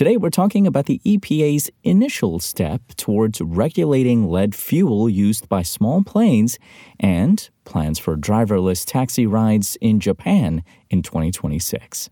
Today, we're talking about the EPA's initial step towards regulating lead fuel used by small planes and plans for driverless taxi rides in Japan in 2026.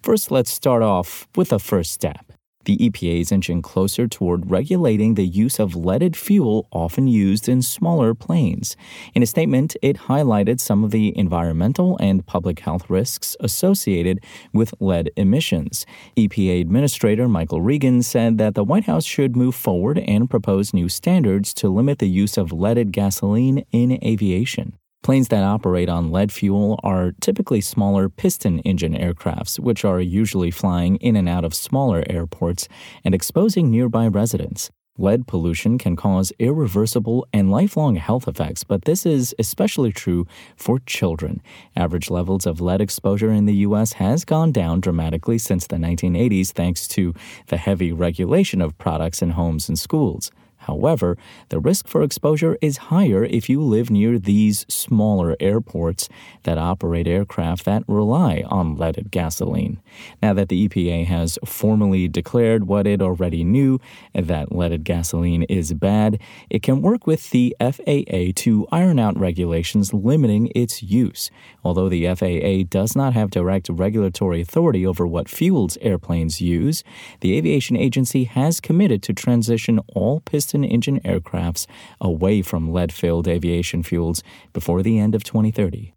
First, let's start off with the first step the EPA is inching closer toward regulating the use of leaded fuel often used in smaller planes. In a statement, it highlighted some of the environmental and public health risks associated with lead emissions. EPA Administrator Michael Regan said that the White House should move forward and propose new standards to limit the use of leaded gasoline in aviation. Planes that operate on lead fuel are typically smaller piston engine aircrafts, which are usually flying in and out of smaller airports and exposing nearby residents. Lead pollution can cause irreversible and lifelong health effects, but this is especially true for children. Average levels of lead exposure in the U.S. has gone down dramatically since the 1980s thanks to the heavy regulation of products in homes and schools. However, the risk for exposure is higher if you live near these smaller airports that operate aircraft that rely on leaded gasoline. Now that the EPA has formally declared what it already knew that leaded gasoline is bad, it can work with the FAA to iron out regulations limiting its use. Although the FAA does not have direct regulatory authority over what fuels airplanes use, the aviation agency has committed to transition all piston engine aircrafts away from lead filled aviation fuels before the end of 2030.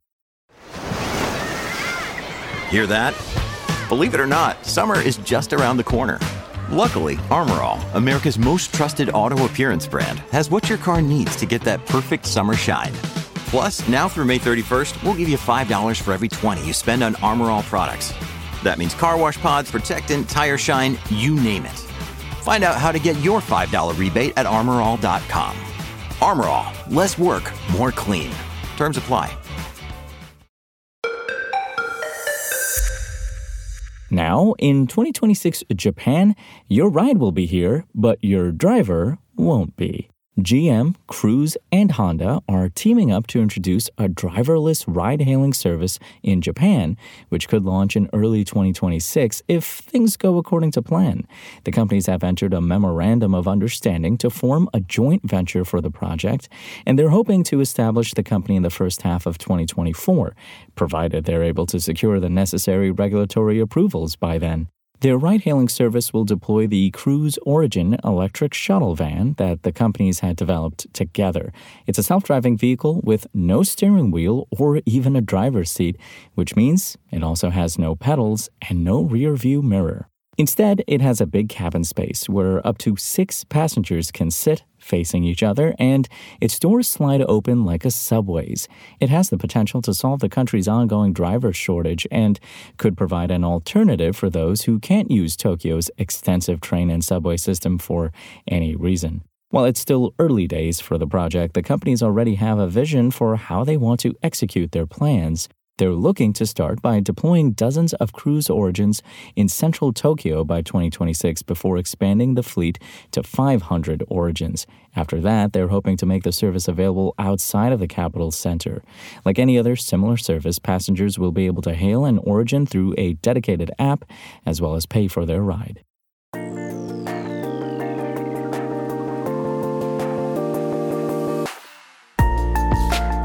Hear that? Believe it or not, summer is just around the corner. Luckily, Armor All, America's most trusted auto appearance brand, has what your car needs to get that perfect summer shine. Plus, now through May 31st, we'll give you $5 for every 20 you spend on Armor All products. That means car wash pods, protectant, tire shine, you name it. Find out how to get your $5 rebate at armorall.com. Armor All, less work, more clean. Terms apply. Now, in 2026 Japan, your ride will be here, but your driver won't be. GM, Cruise, and Honda are teaming up to introduce a driverless ride hailing service in Japan, which could launch in early 2026 if things go according to plan. The companies have entered a memorandum of understanding to form a joint venture for the project, and they're hoping to establish the company in the first half of 2024, provided they're able to secure the necessary regulatory approvals by then. Their ride hailing service will deploy the Cruise Origin electric shuttle van that the companies had developed together. It's a self driving vehicle with no steering wheel or even a driver's seat, which means it also has no pedals and no rear view mirror. Instead, it has a big cabin space where up to six passengers can sit facing each other, and its doors slide open like a subway's. It has the potential to solve the country's ongoing driver shortage and could provide an alternative for those who can't use Tokyo's extensive train and subway system for any reason. While it's still early days for the project, the companies already have a vision for how they want to execute their plans. They're looking to start by deploying dozens of cruise origins in central Tokyo by 2026 before expanding the fleet to 500 origins. After that, they're hoping to make the service available outside of the capital center. Like any other similar service, passengers will be able to hail an origin through a dedicated app as well as pay for their ride.